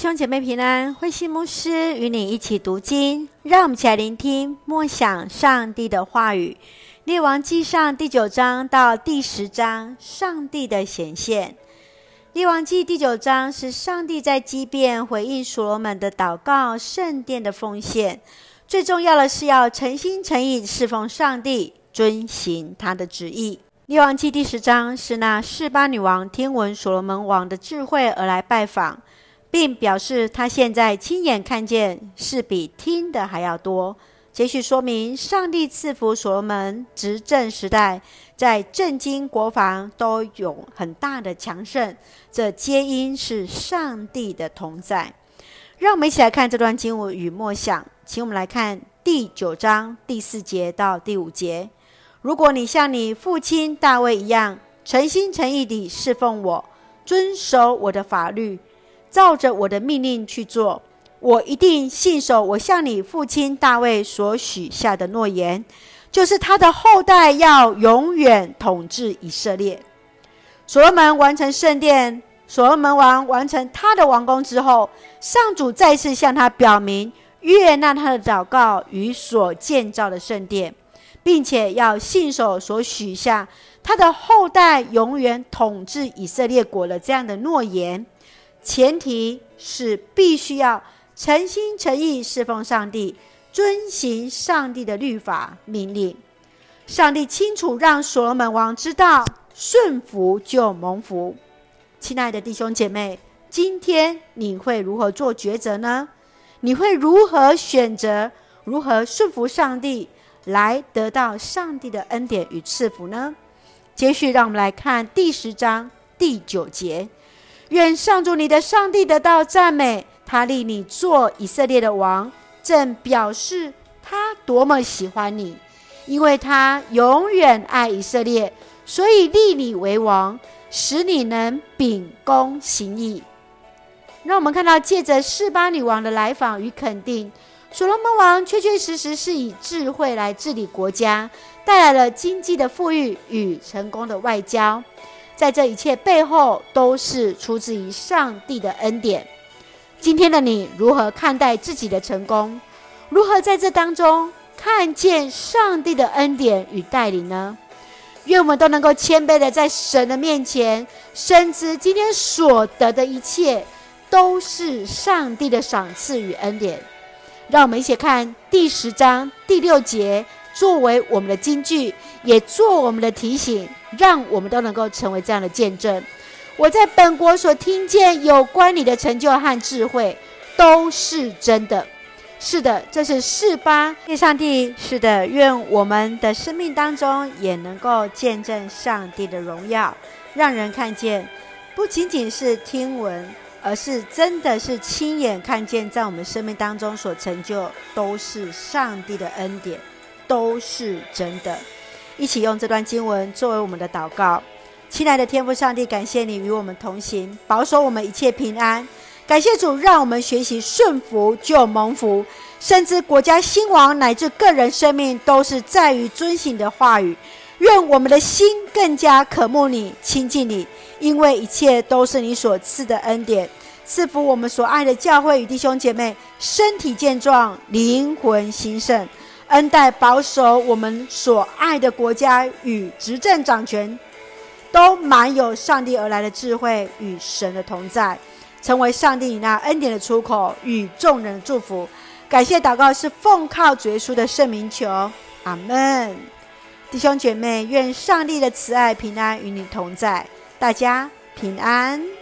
兄姐妹平安，慧心牧师与你一起读经，让我们一起来聆听默想上帝的话语。列王纪上第九章到第十章，上帝的显现。列王纪第九章是上帝在基遍回应所罗门的祷告，圣殿的奉献。最重要的是要诚心诚意侍奉上帝，遵行他的旨意。列王纪第十章是那示巴女王听闻所罗门王的智慧而来拜访。并表示他现在亲眼看见是比听的还要多。接续说明，上帝赐福所罗门执政时代，在政经国防都有很大的强盛，这皆因是上帝的同在。让我们一起来看这段经文与默想，请我们来看第九章第四节到第五节。如果你像你父亲大卫一样，诚心诚意地侍奉我，遵守我的法律。照着我的命令去做，我一定信守我向你父亲大卫所许下的诺言，就是他的后代要永远统治以色列。所罗门完成圣殿，所罗门王完成他的王宫之后，上主再次向他表明，悦纳他的祷告与所建造的圣殿，并且要信守所许下他的后代永远统治以色列国的这样的诺言。前提是必须要诚心诚意侍奉上帝，遵行上帝的律法命令。上帝清楚让所罗门王知道，顺服就蒙福。亲爱的弟兄姐妹，今天你会如何做抉择呢？你会如何选择？如何顺服上帝，来得到上帝的恩典与赐福呢？接续，让我们来看第十章第九节。愿上主你的上帝得到赞美，他立你做以色列的王，正表示他多么喜欢你，因为他永远爱以色列，所以立你为王，使你能秉公行义。让我们看到，借着示巴女王的来访与肯定，所罗门王确确实实是以智慧来治理国家，带来了经济的富裕与成功的外交。在这一切背后，都是出自于上帝的恩典。今天的你如何看待自己的成功？如何在这当中看见上帝的恩典与带领呢？愿我们都能够谦卑的在神的面前，深知今天所得的一切都是上帝的赏赐与恩典。让我们一起看第十章第六节。作为我们的金句，也做我们的提醒，让我们都能够成为这样的见证。我在本国所听见有关你的成就和智慧，都是真的。是的，这是示巴。愿上帝，是的，愿我们的生命当中也能够见证上帝的荣耀，让人看见，不仅仅是听闻，而是真的是亲眼看见，在我们生命当中所成就，都是上帝的恩典。都是真的，一起用这段经文作为我们的祷告。亲爱的天父上帝，感谢你与我们同行，保守我们一切平安。感谢主，让我们学习顺服就蒙福，甚至国家兴亡乃至个人生命，都是在于遵行的话语。愿我们的心更加渴慕你，亲近你，因为一切都是你所赐的恩典。赐福我们所爱的教会与弟兄姐妹，身体健壮，灵魂兴盛。恩待保守我们所爱的国家与执政掌权，都满有上帝而来的智慧与神的同在，成为上帝以那恩典的出口与众人的祝福。感谢祷告是奉靠主耶稣的圣名求，阿门。弟兄姐妹，愿上帝的慈爱平安与你同在，大家平安。